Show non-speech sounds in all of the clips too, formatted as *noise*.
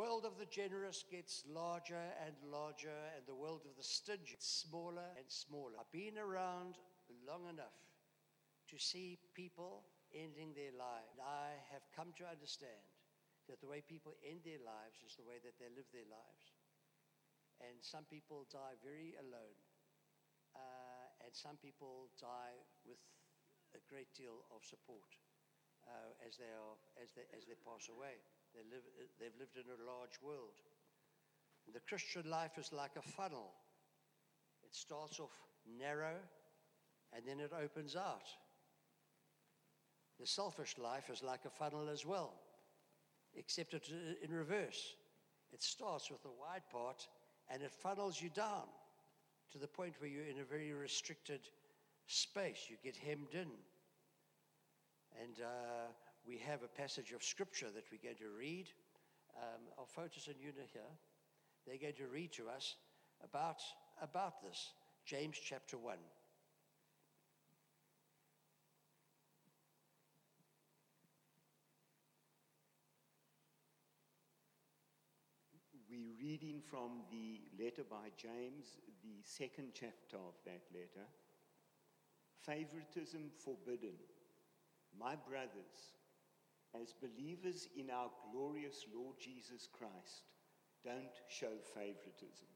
world of the generous gets larger and larger, and the world of the stingy gets smaller and smaller. I've been around long enough to see people ending their lives. I have come to understand that the way people end their lives is the way that they live their lives. And some people die very alone, uh, and some people die with a great deal of support uh, as, they are, as, they, as they pass away. They live, they've lived in a large world. The Christian life is like a funnel. It starts off narrow and then it opens out. The selfish life is like a funnel as well, except it's in reverse. It starts with the wide part and it funnels you down to the point where you're in a very restricted space. You get hemmed in. And uh, we have a passage of scripture that we're going to read. Um, our Fotis and Una here, they're going to read to us about, about this. James chapter 1. We're reading from the letter by James, the second chapter of that letter. Favoritism forbidden. My brothers, as believers in our glorious Lord Jesus Christ, don't show favoritism.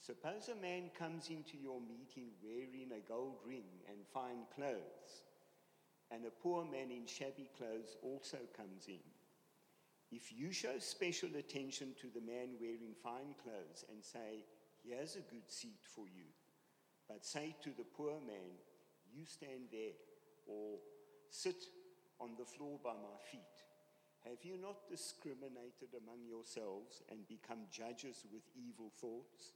Suppose a man comes into your meeting wearing a gold ring and fine clothes, and a poor man in shabby clothes also comes in. If you show special attention to the man wearing fine clothes and say, Here's a good seat for you, but say to the poor man, You stand there, or sit on the floor by my feet. Have you not discriminated among yourselves and become judges with evil thoughts?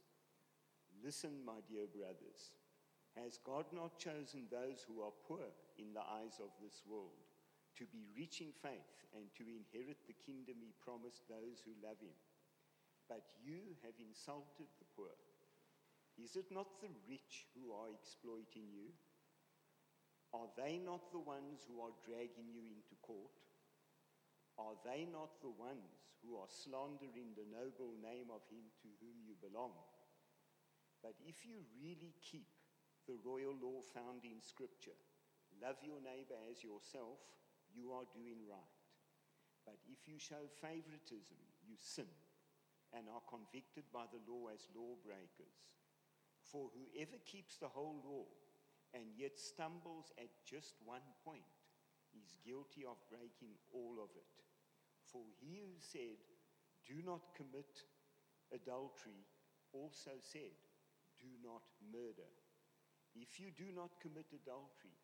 Listen, my dear brothers. Has God not chosen those who are poor in the eyes of this world to be rich in faith and to inherit the kingdom he promised those who love him? But you have insulted the poor. Is it not the rich who are exploiting you? Are they not the ones who are dragging you into court? Are they not the ones who are slandering the noble name of him to whom you belong? But if you really keep the royal law found in Scripture, love your neighbor as yourself, you are doing right. But if you show favoritism, you sin and are convicted by the law as lawbreakers. For whoever keeps the whole law and yet stumbles at just one point is guilty of breaking all of it. For he who said, Do not commit adultery, also said, Do not murder. If you do not commit adultery,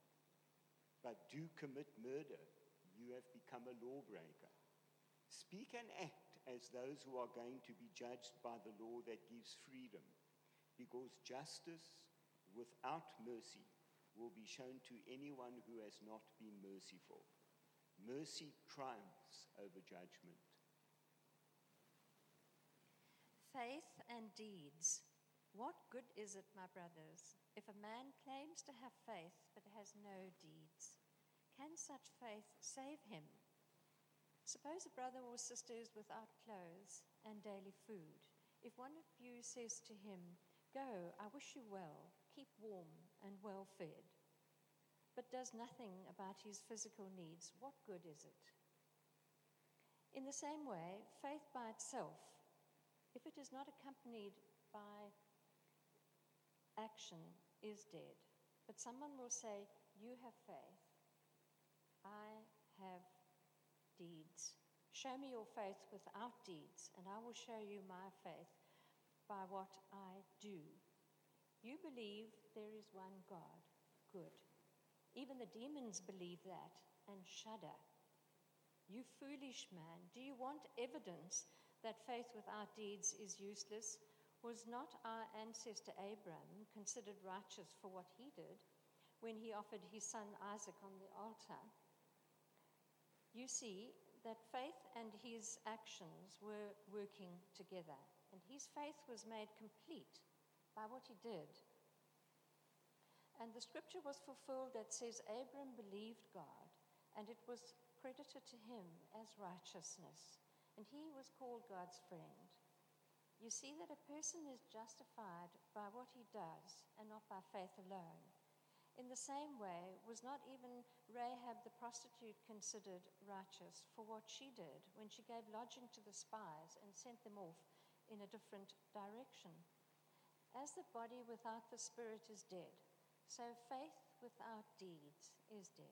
but do commit murder, you have become a lawbreaker. Speak and act as those who are going to be judged by the law that gives freedom, because justice without mercy will be shown to anyone who has not been merciful. Mercy triumphs over judgment. Faith and deeds. What good is it, my brothers, if a man claims to have faith but has no deeds? Can such faith save him? Suppose a brother or sister is without clothes and daily food. If one of you says to him, Go, I wish you well, keep warm and well fed, but does nothing about his physical needs, what good is it? In the same way, faith by itself, if it is not accompanied by action, is dead. But someone will say, You have faith, I have deeds. Show me your faith without deeds, and I will show you my faith by what I do. You believe there is one God. Good. Even the demons believe that and shudder. You foolish man, do you want evidence that faith without deeds is useless? Was not our ancestor Abraham considered righteous for what he did when he offered his son Isaac on the altar? You see that faith and his actions were working together, and his faith was made complete by what he did. And the scripture was fulfilled that says, Abram believed God, and it was credited to him as righteousness. and he was called God's friend. You see that a person is justified by what he does and not by faith alone. In the same way, was not even Rahab the prostitute considered righteous for what she did when she gave lodging to the spies and sent them off in a different direction? As the body without the spirit is dead, so faith without deeds is dead.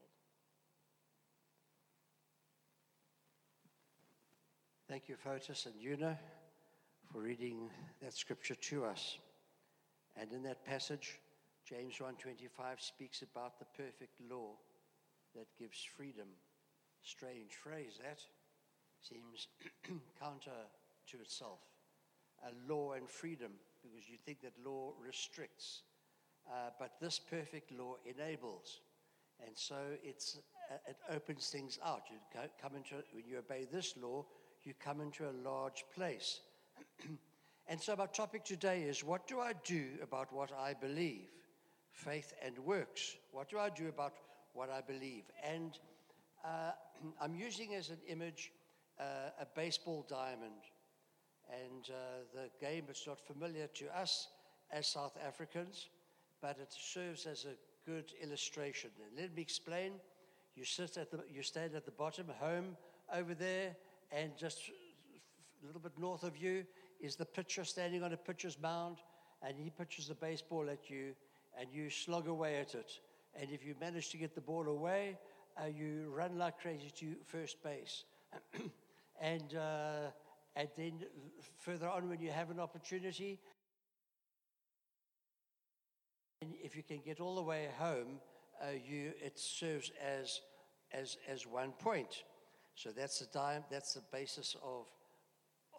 Thank you, Fotis and Una, for reading that scripture to us. And in that passage, James 1:25 speaks about the perfect law that gives freedom. Strange phrase that seems *clears throat* counter to itself. A law and freedom, because you think that law restricts. Uh, but this perfect law enables. And so it's, uh, it opens things out. You come into, when you obey this law, you come into a large place. *clears throat* and so, my topic today is what do I do about what I believe? Faith and works. What do I do about what I believe? And uh, *clears throat* I'm using as an image uh, a baseball diamond. And uh, the game is not familiar to us as South Africans, but it serves as a good illustration. And let me explain. You sit at the, you stand at the bottom, home over there, and just a little bit north of you is the pitcher standing on a pitcher's mound, and he pitches the baseball at you, and you slog away at it. And if you manage to get the ball away, uh, you run like crazy to first base. *clears throat* and, uh, and then further on, when you have an opportunity, and if you can get all the way home, uh, you, it serves as, as, as one point. So that's the, di- that's the basis of,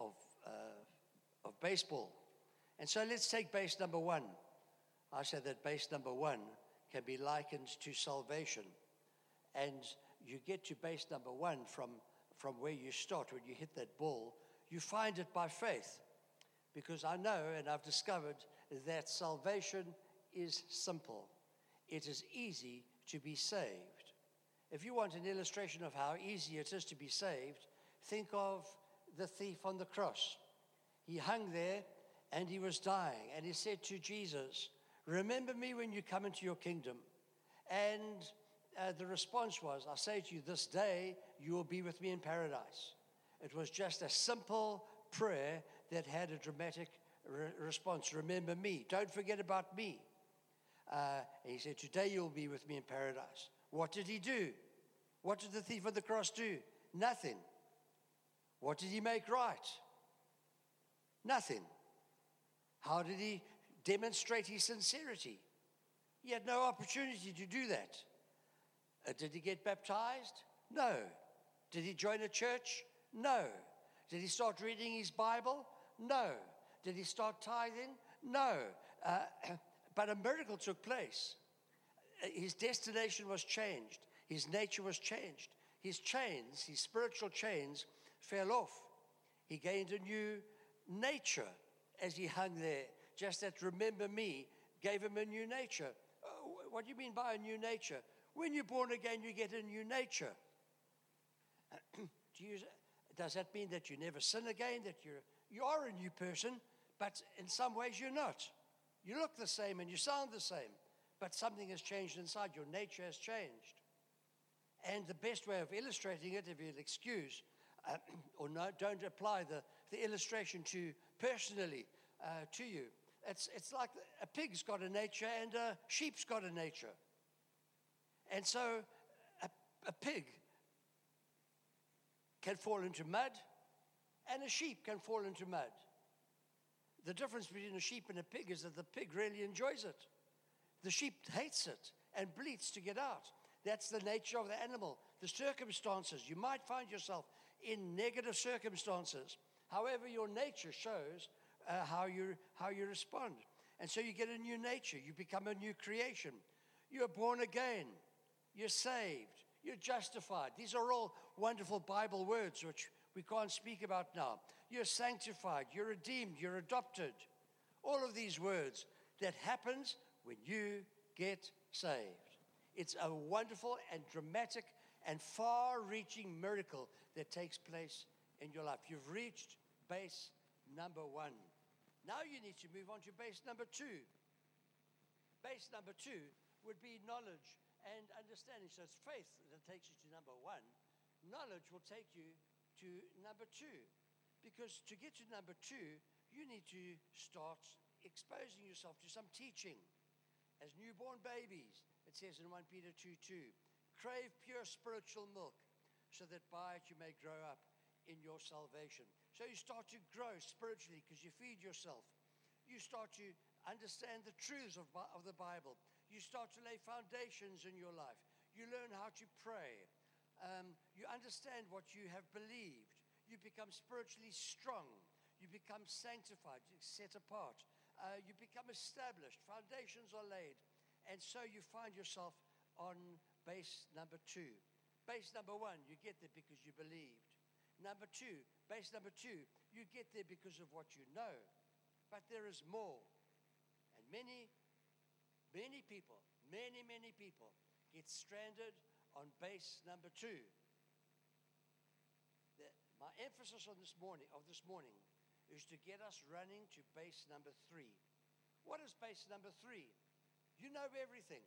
of, uh, of baseball. And so let's take base number one. I said that base number one can be likened to salvation. And you get to base number one from, from where you start when you hit that ball. You find it by faith. Because I know and I've discovered that salvation is simple, it is easy to be saved. If you want an illustration of how easy it is to be saved, think of the thief on the cross. He hung there and he was dying, and he said to Jesus, Remember me when you come into your kingdom. And uh, the response was, I say to you, this day you will be with me in paradise. It was just a simple prayer that had a dramatic re- response. Remember me. Don't forget about me. Uh, he said, Today you'll be with me in paradise. What did he do? What did the thief on the cross do? Nothing. What did he make right? Nothing. How did he demonstrate his sincerity? He had no opportunity to do that. Uh, did he get baptized? No. Did he join a church? No. Did he start reading his Bible? No. Did he start tithing? No. Uh, *clears throat* but a miracle took place. His destination was changed. His nature was changed. His chains, his spiritual chains, fell off. He gained a new nature as he hung there. Just that remember me gave him a new nature. Oh, what do you mean by a new nature? When you're born again, you get a new nature. *clears throat* do you, does that mean that you never sin again? That you're, you are a new person, but in some ways you're not. You look the same and you sound the same, but something has changed inside. Your nature has changed. And the best way of illustrating it, if you'll excuse, uh, *clears throat* or no, don't apply the, the illustration to personally uh, to you. It's, it's like a pig's got a nature and a sheep's got a nature. And so a, a pig can fall into mud and a sheep can fall into mud. The difference between a sheep and a pig is that the pig really enjoys it. The sheep hates it and bleats to get out. That's the nature of the animal. The circumstances, you might find yourself in negative circumstances. However, your nature shows uh, how, you, how you respond. And so you get a new nature. You become a new creation. You're born again. You're saved. You're justified. These are all wonderful Bible words which we can't speak about now. You're sanctified, you're redeemed, you're adopted. All of these words that happens when you get saved. It's a wonderful and dramatic and far reaching miracle that takes place in your life. You've reached base number one. Now you need to move on to base number two. Base number two would be knowledge and understanding. So it's faith that takes you to number one. Knowledge will take you to number two. Because to get to number two, you need to start exposing yourself to some teaching. As newborn babies, it says in 1 Peter 2 2, crave pure spiritual milk so that by it you may grow up in your salvation. So you start to grow spiritually because you feed yourself. You start to understand the truths of, of the Bible. You start to lay foundations in your life. You learn how to pray. Um, you understand what you have believed. You become spiritually strong. You become sanctified, set apart. Uh, you become established. Foundations are laid. And so you find yourself on base number two. Base number one, you get there because you believed. Number two, base number two, you get there because of what you know. But there is more. And many, many people, many, many people get stranded on base number two. The, my emphasis on this morning, of this morning is to get us running to base number three. What is base number three? You know everything.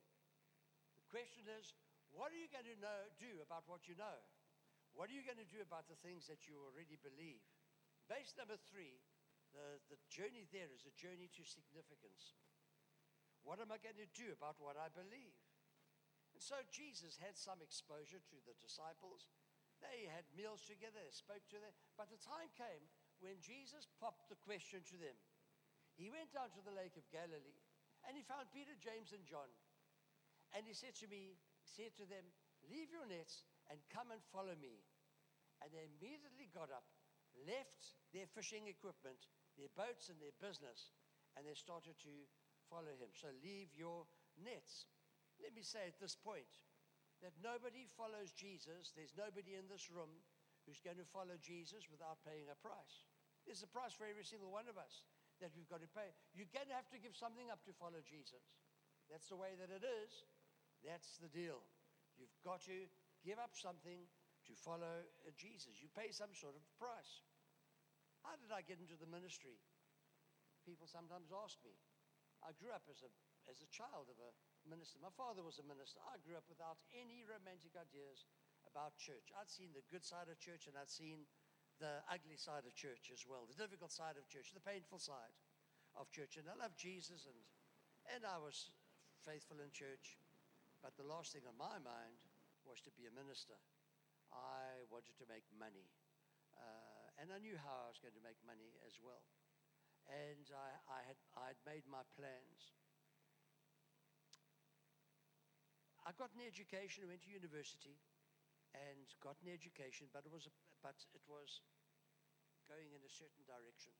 The question is, what are you going to know, do about what you know? What are you going to do about the things that you already believe? Base number three, the, the journey there is a journey to significance. What am I going to do about what I believe? And so Jesus had some exposure to the disciples. They had meals together, they spoke to them. But the time came when Jesus popped the question to them. He went down to the Lake of Galilee and he found Peter, James, and John. And he said to me, said to them, Leave your nets and come and follow me. And they immediately got up, left their fishing equipment, their boats, and their business, and they started to follow him. So leave your nets. Let me say at this point that nobody follows Jesus. There's nobody in this room who's going to follow Jesus without paying a price. There's a price for every single one of us that we've got to pay. You're going to have to give something up to follow Jesus. That's the way that it is. That's the deal. You've got to give up something to follow Jesus. You pay some sort of price. How did I get into the ministry? People sometimes ask me. I grew up as a, as a child of a minister. My father was a minister. I grew up without any romantic ideas about church. I'd seen the good side of church and I'd seen the ugly side of church as well, the difficult side of church, the painful side of church. And I loved Jesus and, and I was faithful in church. But the last thing on my mind was to be a minister. I wanted to make money. Uh, and I knew how I was going to make money as well. And I, I, had, I had made my plans. I got an education, went to university, and got an education, but it was, a, but it was going in a certain direction.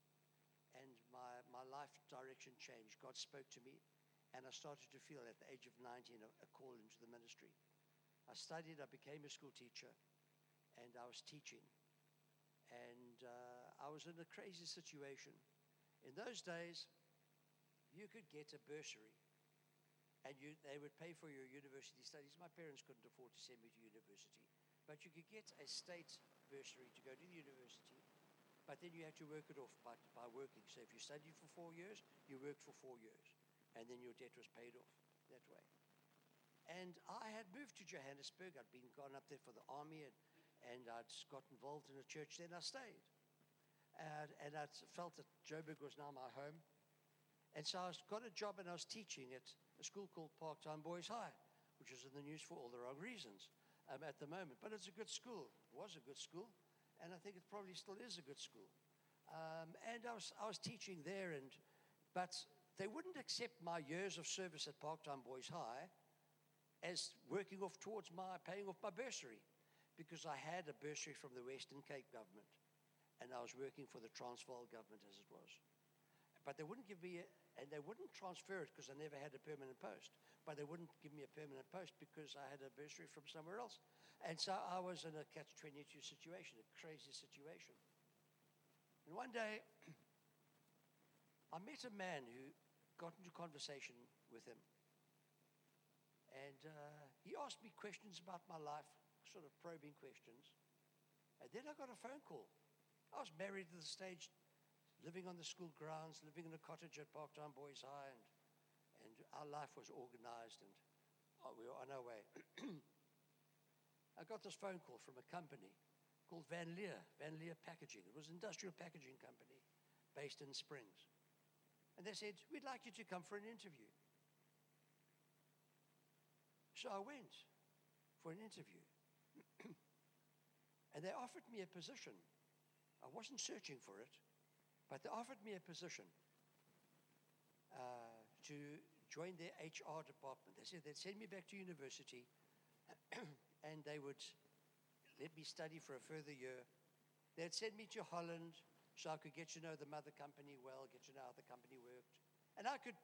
And my, my life direction changed. God spoke to me and I started to feel at the age of 19 a, a call into the ministry. I studied, I became a school teacher, and I was teaching. And uh, I was in a crazy situation. In those days, you could get a bursary, and you, they would pay for your university studies. My parents couldn't afford to send me to university, but you could get a state bursary to go to the university. But then you had to work it off by, by working. So if you studied for four years, you worked for four years and then your debt was paid off that way. And I had moved to Johannesburg. I'd been gone up there for the army, and, and I'd got involved in a church there, and I stayed. And, and I felt that Joburg was now my home. And so I got a job, and I was teaching at a school called Parktown Boys High, which is in the news for all the wrong reasons um, at the moment. But it's a good school. It was a good school, and I think it probably still is a good school. Um, and I was, I was teaching there, and but they wouldn't accept my years of service at Parktown Boys High as working off towards my paying off my bursary because I had a bursary from the Western Cape government and I was working for the Transvaal government as it was. But they wouldn't give me, a, and they wouldn't transfer it because I never had a permanent post. But they wouldn't give me a permanent post because I had a bursary from somewhere else. And so I was in a catch 22 situation, a crazy situation. And one day, *clears throat* I met a man who got into conversation with him. And uh, he asked me questions about my life, sort of probing questions. And then I got a phone call I was married at the stage, living on the school grounds, living in a cottage at Parktown Boys High, and, and our life was organized, and oh, we were on our way. *clears throat* I got this phone call from a company called Van Leer, Van Leer Packaging. It was an industrial packaging company based in Springs. And they said, We'd like you to come for an interview. So I went for an interview. *clears throat* and they offered me a position. I wasn't searching for it, but they offered me a position uh, to join their HR department. They said they'd send me back to university *clears throat* and they would let me study for a further year. They'd send me to Holland so I could get to know the mother company well, get to know how the company worked. And I could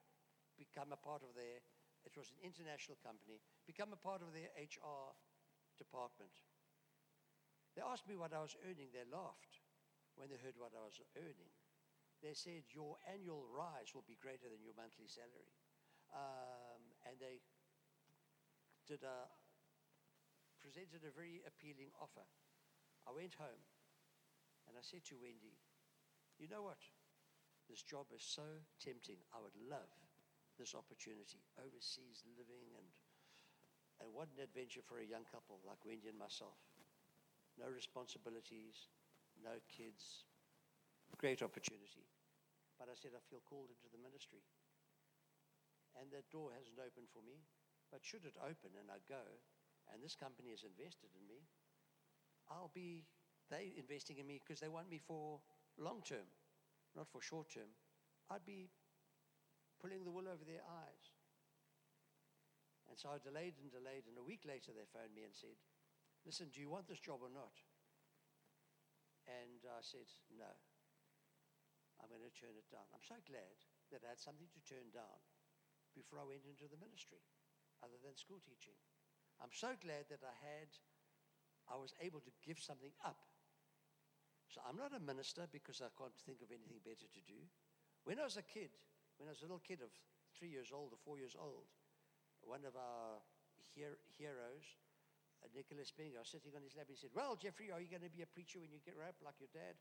become a part of their, it was an international company, become a part of their HR department. They asked me what I was earning. They laughed when they heard what I was earning. They said, Your annual rise will be greater than your monthly salary. Um, and they did a, presented a very appealing offer. I went home and I said to Wendy, You know what? This job is so tempting. I would love this opportunity, overseas living and and what an adventure for a young couple like Wendy and myself. No responsibilities, no kids. Great opportunity. But I said, I feel called into the ministry. And that door hasn't opened for me. But should it open and I go, and this company has invested in me, I'll be, they investing in me because they want me for long term, not for short term. I'd be pulling the wool over their eyes. And so I delayed and delayed, and a week later they phoned me and said, Listen, do you want this job or not? And I said, No. I'm going to turn it down. I'm so glad that I had something to turn down before I went into the ministry, other than school teaching. I'm so glad that I had, I was able to give something up. So I'm not a minister because I can't think of anything better to do. When I was a kid, when I was a little kid of three years old or four years old, one of our her- heroes, Nicholas was sitting on his lap. He said, Well, Jeffrey, are you going to be a preacher when you get up like your dad?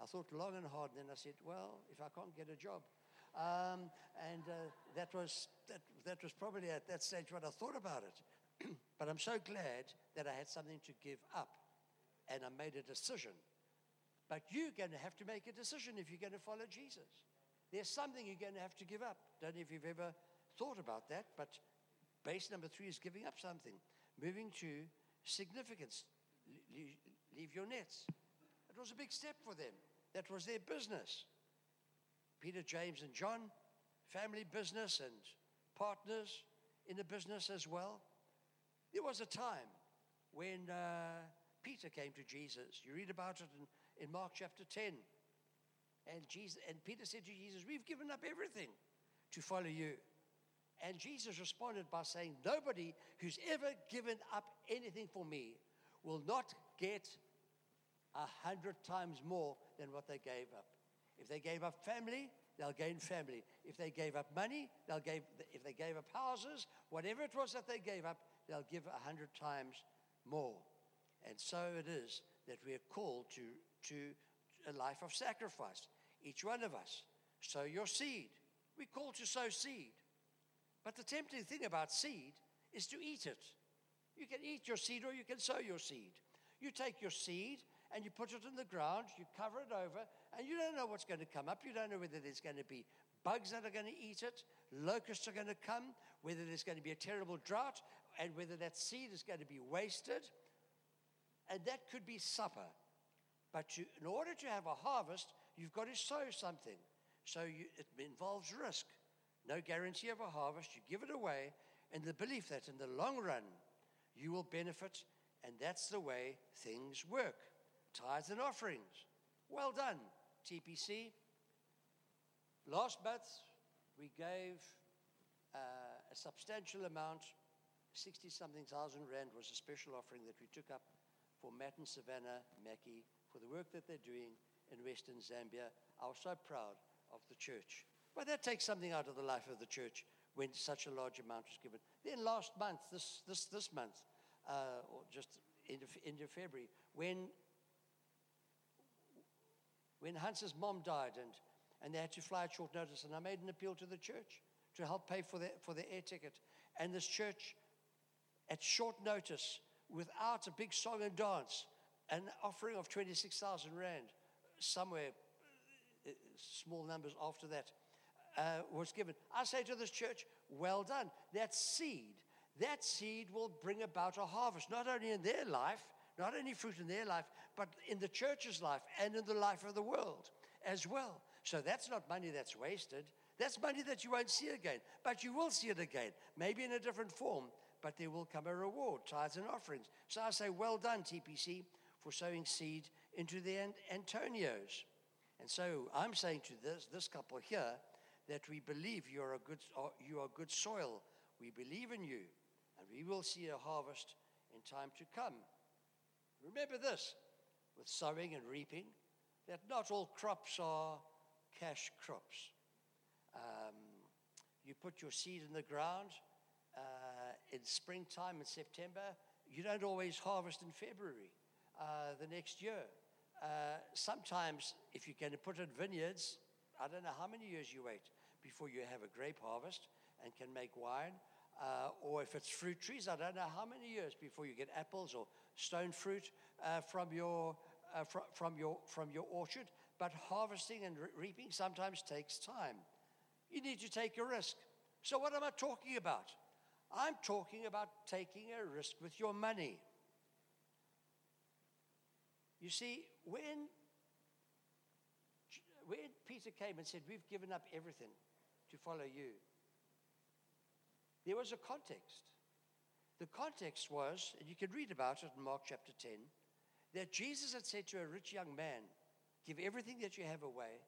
I thought long and hard, and then I said, Well, if I can't get a job. Um, and uh, that, was, that, that was probably at that stage what I thought about it. *clears throat* but I'm so glad that I had something to give up and I made a decision. But you're going to have to make a decision if you're going to follow Jesus. There's something you're going to have to give up. Don't know if you've ever thought about that, but Base number three is giving up something, moving to significance. Leave your nets. It was a big step for them. That was their business. Peter, James, and John, family business and partners in the business as well. There was a time when uh, Peter came to Jesus. You read about it in, in Mark chapter 10. And, Jesus, and Peter said to Jesus, We've given up everything to follow you. And Jesus responded by saying, Nobody who's ever given up anything for me will not get a hundred times more than what they gave up. If they gave up family, they'll gain family. If they gave up money, they'll give, if they gave up houses, whatever it was that they gave up, they'll give a hundred times more. And so it is that we are called to, to a life of sacrifice. Each one of us. Sow your seed. We're called to sow seed. But the tempting thing about seed is to eat it. You can eat your seed or you can sow your seed. You take your seed and you put it in the ground, you cover it over, and you don't know what's going to come up. You don't know whether there's going to be bugs that are going to eat it, locusts are going to come, whether there's going to be a terrible drought, and whether that seed is going to be wasted. And that could be supper. But to, in order to have a harvest, you've got to sow something. So you, it involves risk no guarantee of a harvest. You give it away in the belief that in the long run you will benefit, and that's the way things work. Tithes and offerings. Well done, TPC. Last month we gave uh, a substantial amount, 60 something thousand rand was a special offering that we took up for Matt and Savannah Mackey for the work that they're doing in Western Zambia. I was so proud of the church. But that takes something out of the life of the church when such a large amount was given. Then last month, this, this, this month, uh, or just end of, end of February, when when Hans's mom died and, and they had to fly at short notice, and I made an appeal to the church to help pay for the, for the air ticket. And this church, at short notice, without a big song and dance, an offering of 26,000 Rand, somewhere uh, small numbers after that, uh, was given. I say to this church, well done. That seed, that seed will bring about a harvest, not only in their life, not only fruit in their life, but in the church's life and in the life of the world as well. So that's not money that's wasted. That's money that you won't see again, but you will see it again, maybe in a different form, but there will come a reward, tithes and offerings. So I say, well done, TPC, for sowing seed into the Antonios. And so I'm saying to this, this couple here that we believe you are, a good, uh, you are good soil. We believe in you, and we will see a harvest in time to come. Remember this with sowing and reaping that not all crops are cash crops. Um, you put your seed in the ground uh, in springtime in September, you don't always harvest in February uh, the next year. Uh, sometimes, if going to put in vineyards, I don't know how many years you wait before you have a grape harvest and can make wine. Uh, or if it's fruit trees, I don't know how many years before you get apples or stone fruit uh, from, your, uh, fr- from, your, from your orchard. But harvesting and re- reaping sometimes takes time. You need to take a risk. So, what am I talking about? I'm talking about taking a risk with your money. You see, when, when Peter came and said, We've given up everything to follow you, there was a context. The context was, and you can read about it in Mark chapter 10, that Jesus had said to a rich young man, Give everything that you have away,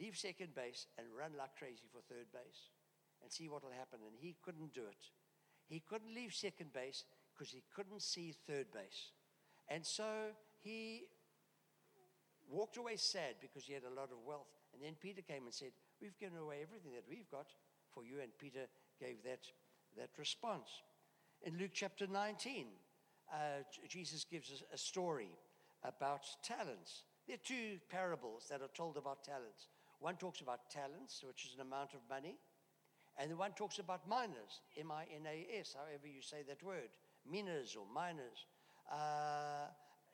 leave second base, and run like crazy for third base and see what will happen. And he couldn't do it. He couldn't leave second base because he couldn't see third base. And so he walked away sad because he had a lot of wealth. And then Peter came and said, We've given away everything that we've got for you. And Peter gave that, that response. In Luke chapter 19, uh, Jesus gives us a story about talents. There are two parables that are told about talents. One talks about talents, which is an amount of money, and the one talks about minas, M I N A S, however you say that word, minas or miners. Uh,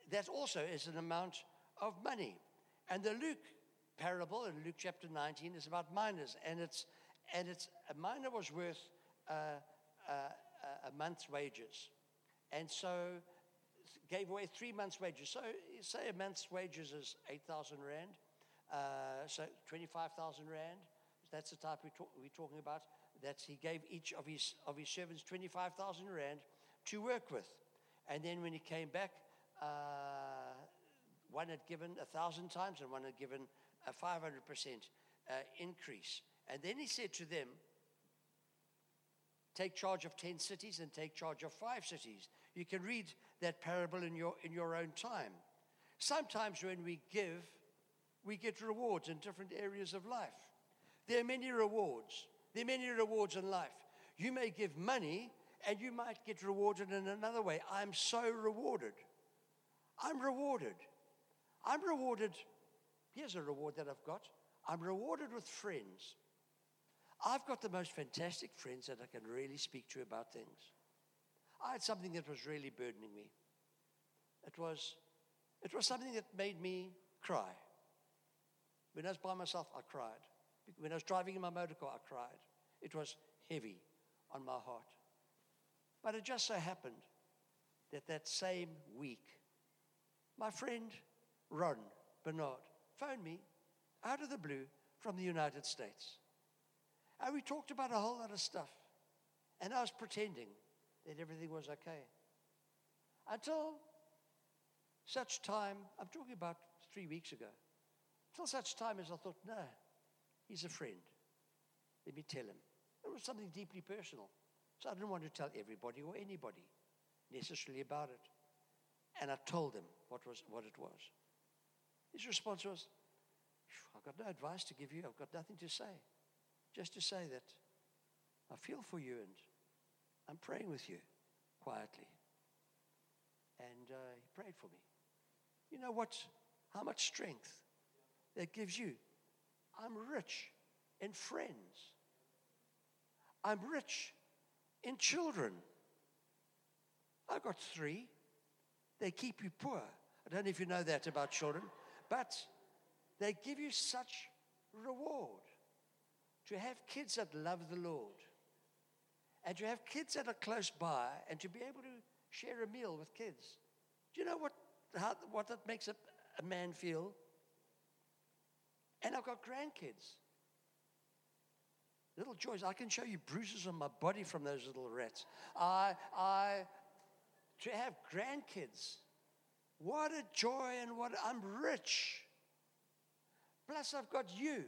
that also is an amount of money. And the Luke parable in Luke chapter 19 is about miners, and it's and it's a miner was worth uh, uh, a month's wages, and so gave away three months' wages. So say a month's wages is eight thousand rand, uh, so twenty-five thousand rand. That's the type we talk, we're talking about. That he gave each of his of his servants twenty-five thousand rand to work with, and then when he came back, uh, one had given a thousand times, and one had given a five hundred percent uh, increase. And then he said to them, Take charge of 10 cities and take charge of five cities. You can read that parable in your, in your own time. Sometimes when we give, we get rewards in different areas of life. There are many rewards. There are many rewards in life. You may give money and you might get rewarded in another way. I'm so rewarded. I'm rewarded. I'm rewarded. Here's a reward that I've got I'm rewarded with friends. I've got the most fantastic friends that I can really speak to about things. I had something that was really burdening me. It was, it was something that made me cry. When I was by myself, I cried. When I was driving in my motor car, I cried. It was heavy on my heart. But it just so happened that that same week, my friend Ron Bernard phoned me out of the blue from the United States. And we talked about a whole lot of stuff. And I was pretending that everything was okay. Until such time, I'm talking about three weeks ago, until such time as I thought, no, he's a friend. Let me tell him. It was something deeply personal. So I didn't want to tell everybody or anybody necessarily about it. And I told him what, was, what it was. His response was, I've got no advice to give you. I've got nothing to say just to say that I feel for you and I'm praying with you quietly. And uh, he prayed for me. You know what? how much strength that gives you. I'm rich in friends. I'm rich in children. I've got three. They keep you poor. I don't know if you know that about children, but they give you such reward to have kids that love the Lord and to have kids that are close by and to be able to share a meal with kids. Do you know what, how, what that makes a, a man feel? And I've got grandkids. Little joys. I can show you bruises on my body from those little rats. I, I, to have grandkids. What a joy and what I'm rich. Plus, I've got you.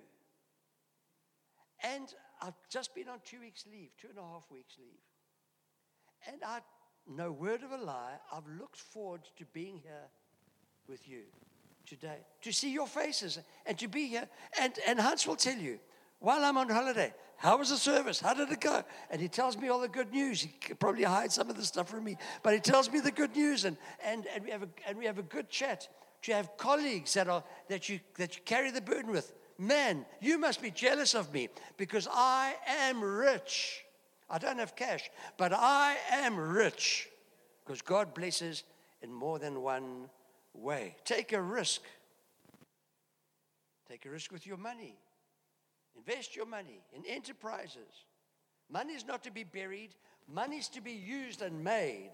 And I've just been on two weeks' leave, two and a half weeks' leave. And I, no word of a lie, I've looked forward to being here with you today, to see your faces and to be here. And, and Hans will tell you, while I'm on holiday, how was the service? How did it go? And he tells me all the good news. He probably hides some of the stuff from me, but he tells me the good news, and, and, and, we, have a, and we have a good chat. Do you have colleagues that, are, that, you, that you carry the burden with. Man, you must be jealous of me because I am rich. I don't have cash, but I am rich because God blesses in more than one way. Take a risk. Take a risk with your money. Invest your money in enterprises. Money is not to be buried, money is to be used and made.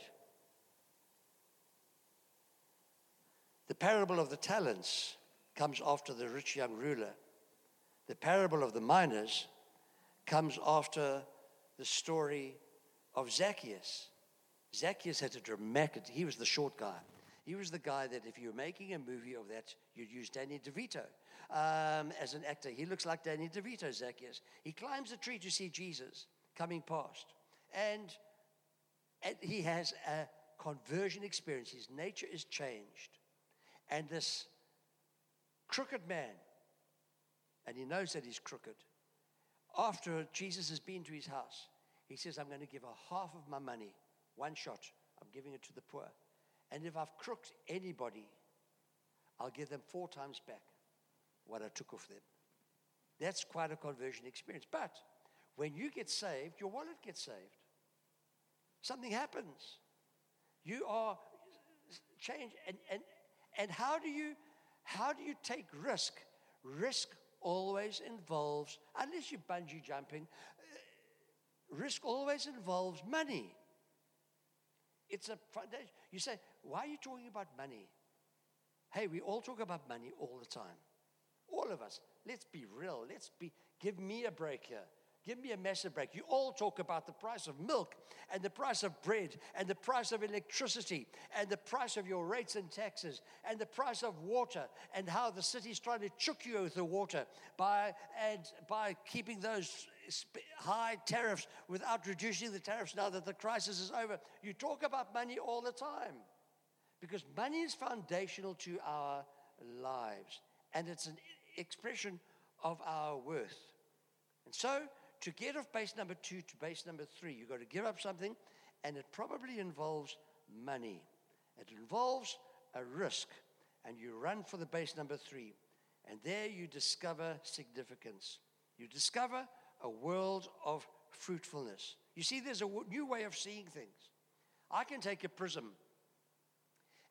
The parable of the talents comes after the rich young ruler. The parable of the miners comes after the story of Zacchaeus. Zacchaeus had a dramatic, he was the short guy. He was the guy that if you were making a movie of that, you'd use Danny DeVito um, as an actor. He looks like Danny DeVito, Zacchaeus. He climbs a tree to see Jesus coming past. And, and he has a conversion experience. His nature is changed. And this crooked man, and he knows that he's crooked, after Jesus has been to his house, he says, I'm going to give a half of my money, one shot. I'm giving it to the poor. And if I've crooked anybody, I'll give them four times back what I took off them. That's quite a conversion experience. But when you get saved, your wallet gets saved. Something happens. You are changed. And, and, and how do you how do you take risk? Risk always involves, unless you're bungee jumping, uh, risk always involves money. It's a foundation. You say, why are you talking about money? Hey, we all talk about money all the time. All of us. Let's be real. Let's be, give me a break here. Give me a massive break. You all talk about the price of milk and the price of bread and the price of electricity and the price of your rates and taxes and the price of water and how the city's trying to chook you with the water by, and by keeping those high tariffs without reducing the tariffs now that the crisis is over. You talk about money all the time because money is foundational to our lives and it's an expression of our worth. And so, to get off base number two to base number three, you've got to give up something, and it probably involves money. It involves a risk, and you run for the base number three. And there you discover significance. You discover a world of fruitfulness. You see, there's a new way of seeing things. I can take a prism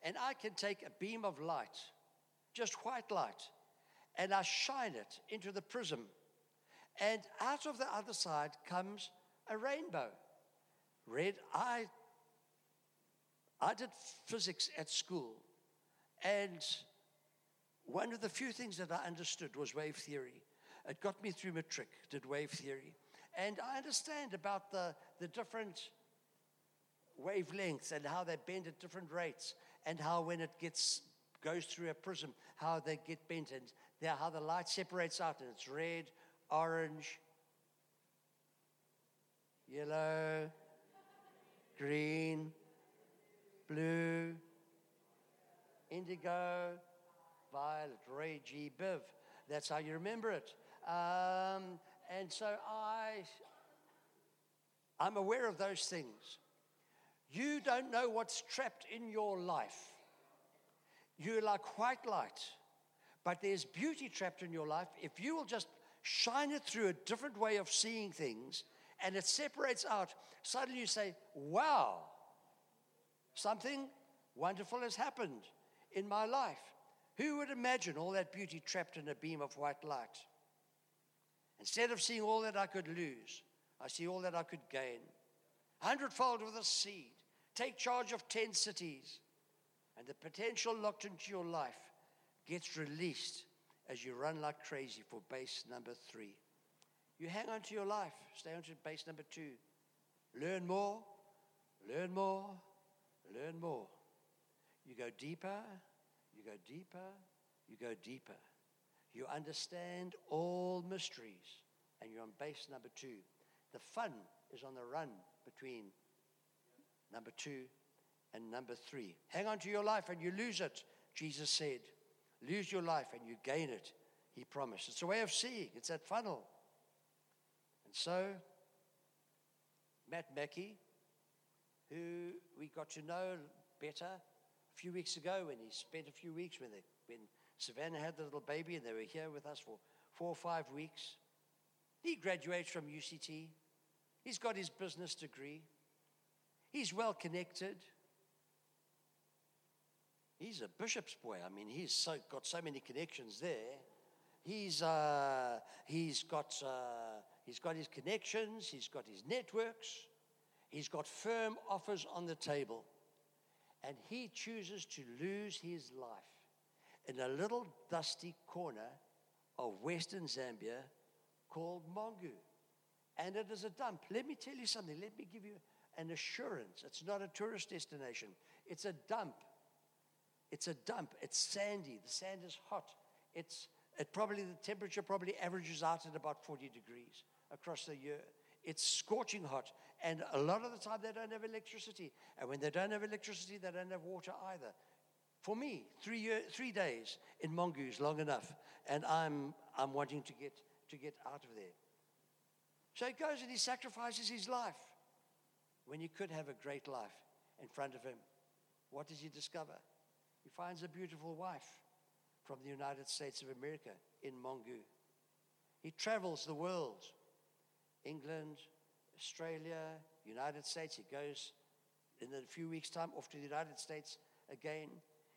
and I can take a beam of light, just white light, and I shine it into the prism and out of the other side comes a rainbow. Red, I, I did physics at school. And one of the few things that I understood was wave theory. It got me through matric, did wave theory. And I understand about the, the different wavelengths and how they bend at different rates and how when it gets goes through a prism, how they get bent and how the light separates out and it's red, orange, yellow, green, blue, indigo, violet, red, G, biv. That's how you remember it. Um, and so I, I'm aware of those things. You don't know what's trapped in your life. You're like white light. But there's beauty trapped in your life if you will just shine it through a different way of seeing things and it separates out. Suddenly you say, Wow, something wonderful has happened in my life. Who would imagine all that beauty trapped in a beam of white light? Instead of seeing all that I could lose, I see all that I could gain. Hundredfold with a seed. Take charge of 10 cities. And the potential locked into your life gets released as you run like crazy for base number three. You hang on to your life, stay on to base number two. Learn more, learn more, learn more. You go deeper, you go deeper, you go deeper. You understand all mysteries, and you're on base number two. The fun is on the run between number two and number three. Hang on to your life and you lose it, Jesus said. Lose your life and you gain it, he promised. It's a way of seeing, it's that funnel. And so, Matt Mackey, who we got to know better a few weeks ago when he spent a few weeks when, they, when Savannah had the little baby and they were here with us for four or five weeks. He graduates from UCT. He's got his business degree. He's well connected. He's a bishop's boy. I mean, he's so, got so many connections there. He's, uh, he's, got, uh, he's got his connections, he's got his networks, he's got firm offers on the table. And he chooses to lose his life in a little dusty corner of Western Zambia called Mongu. And it is a dump. Let me tell you something. Let me give you an assurance. It's not a tourist destination, it's a dump. It's a dump. It's sandy. The sand is hot. It's it probably the temperature probably averages out at about 40 degrees across the year. It's scorching hot, and a lot of the time they don't have electricity. And when they don't have electricity, they don't have water either. For me, three, year, three days in Mongu's long enough, and I'm, I'm wanting to get, to get out of there. So he goes and he sacrifices his life when he could have a great life in front of him. What does he discover? He finds a beautiful wife from the United States of America in Mongu. He travels the world England, Australia, United States. He goes in a few weeks' time off to the United States again.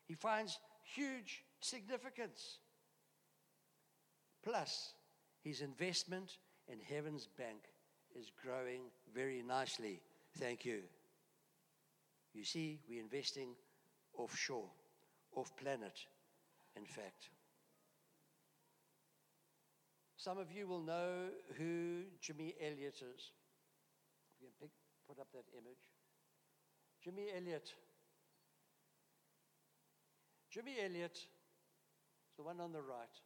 He finds huge significance. Plus, his investment in Heaven's Bank is growing very nicely. Thank you. You see, we're investing offshore, off planet, in fact. Some of you will know who Jimmy Elliot is. If You can pick, put up that image. Jimmy Elliot. Jimmy Elliot, the one on the right.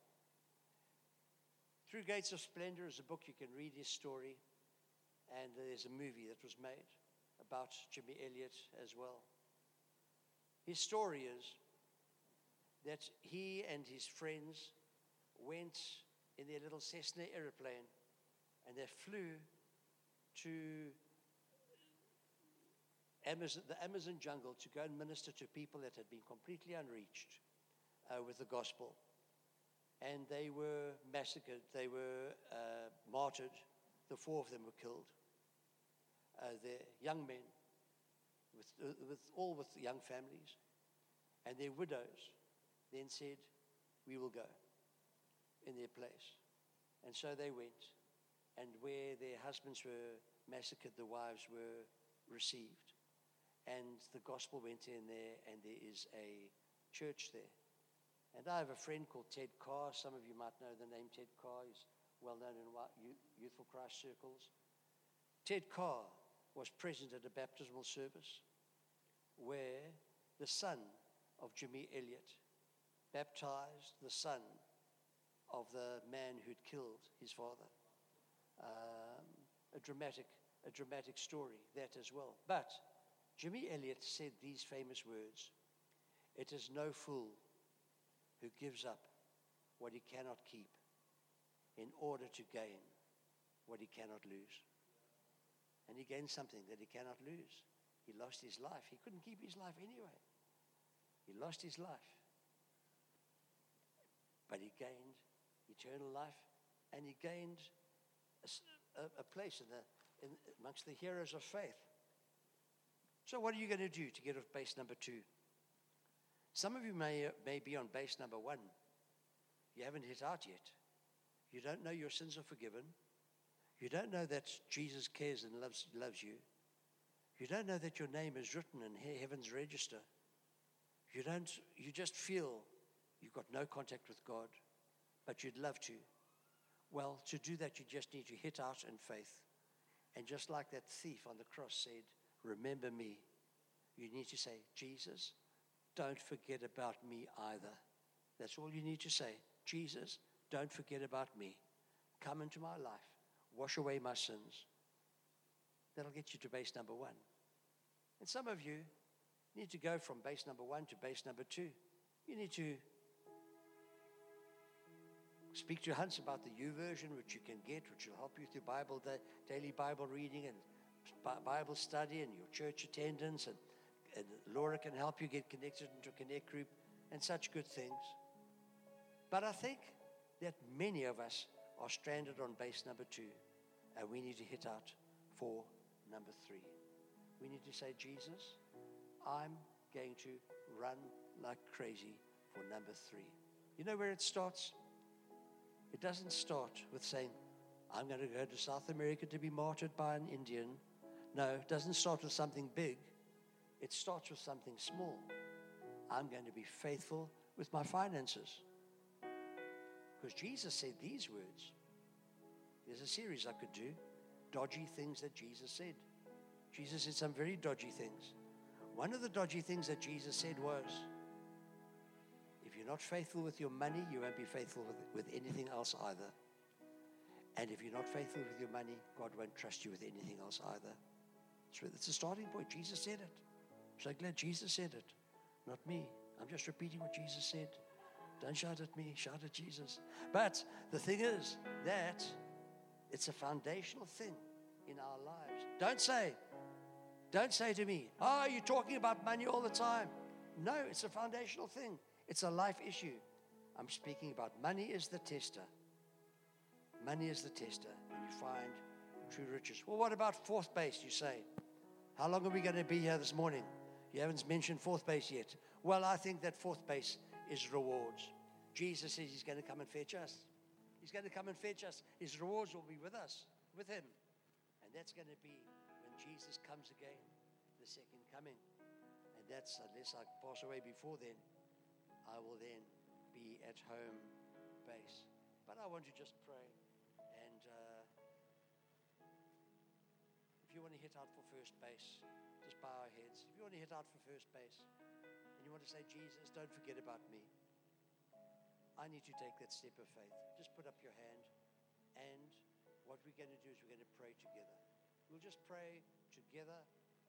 Through Gates of Splendor is a book you can read his story, and there's a movie that was made about Jimmy Elliot as well. His story is that he and his friends went in their little Cessna aeroplane and they flew to Amazon, the Amazon jungle to go and minister to people that had been completely unreached uh, with the gospel. And they were massacred, they were uh, martyred. The four of them were killed. Uh, they're young men, with, uh, with, all with young families, and their widows then said, We will go in their place. And so they went. And where their husbands were massacred, the wives were received. And the gospel went in there, and there is a church there. And I have a friend called Ted Carr. Some of you might know the name Ted Carr. He's well known in Youth for Christ circles. Ted Carr was present at a baptismal service where the son of Jimmy Elliot baptized the son of the man who'd killed his father. Um, a dramatic, a dramatic story, that as well. But Jimmy Elliot said these famous words It is no fool who gives up what he cannot keep in order to gain what he cannot lose. And he gained something that he cannot lose. He lost his life. He couldn't keep his life anyway. He lost his life. But he gained eternal life and he gained a place in the, in, amongst the heroes of faith. So, what are you going to do to get off base number two? Some of you may, may be on base number one. You haven't hit out yet. You don't know your sins are forgiven. You don't know that Jesus cares and loves, loves you. You don't know that your name is written in heaven's register. You don't, you just feel you've got no contact with God, but you'd love to. Well, to do that, you just need to hit out in faith. And just like that thief on the cross said, Remember me, you need to say, Jesus, don't forget about me either. That's all you need to say. Jesus, don't forget about me. Come into my life. Wash away my sins. That'll get you to base number one. And some of you need to go from base number one to base number two. You need to speak to Hans about the YouVersion, which you can get, which will help you through Bible da- daily Bible reading and Bible study and your church attendance. And, and Laura can help you get connected into a connect group and such good things. But I think that many of us are stranded on base number two, and we need to hit out for number three. We need to say, Jesus, I'm going to run like crazy for number three. You know where it starts? It doesn't start with saying, I'm going to go to South America to be martyred by an Indian. No, it doesn't start with something big. It starts with something small. I'm going to be faithful with my finances. Because Jesus said these words. There's a series I could do dodgy things that Jesus said. Jesus said some very dodgy things. One of the dodgy things that Jesus said was you're not faithful with your money, you won't be faithful with, with anything else either. And if you're not faithful with your money, God won't trust you with anything else either. It's a starting point. Jesus said it. So glad Jesus said it, not me. I'm just repeating what Jesus said. Don't shout at me, shout at Jesus. But the thing is that it's a foundational thing in our lives. Don't say, don't say to me, oh, you're talking about money all the time. No, it's a foundational thing. It's a life issue. I'm speaking about money is the tester. Money is the tester, and you find true riches. Well, what about fourth base, you say? How long are we going to be here this morning? You haven't mentioned fourth base yet. Well, I think that fourth base is rewards. Jesus says he's going to come and fetch us. He's going to come and fetch us. His rewards will be with us, with him. And that's going to be when Jesus comes again, the second coming. And that's, unless I pass away before then, I will then be at home base. But I want to just pray. And uh, if you want to hit out for first base, just bow our heads. If you want to hit out for first base, and you want to say, Jesus, don't forget about me. I need to take that step of faith. Just put up your hand. And what we're going to do is we're going to pray together. We'll just pray together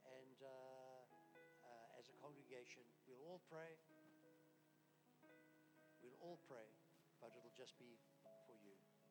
and uh, uh, as a congregation, we'll all pray. All pray, but it'll just be.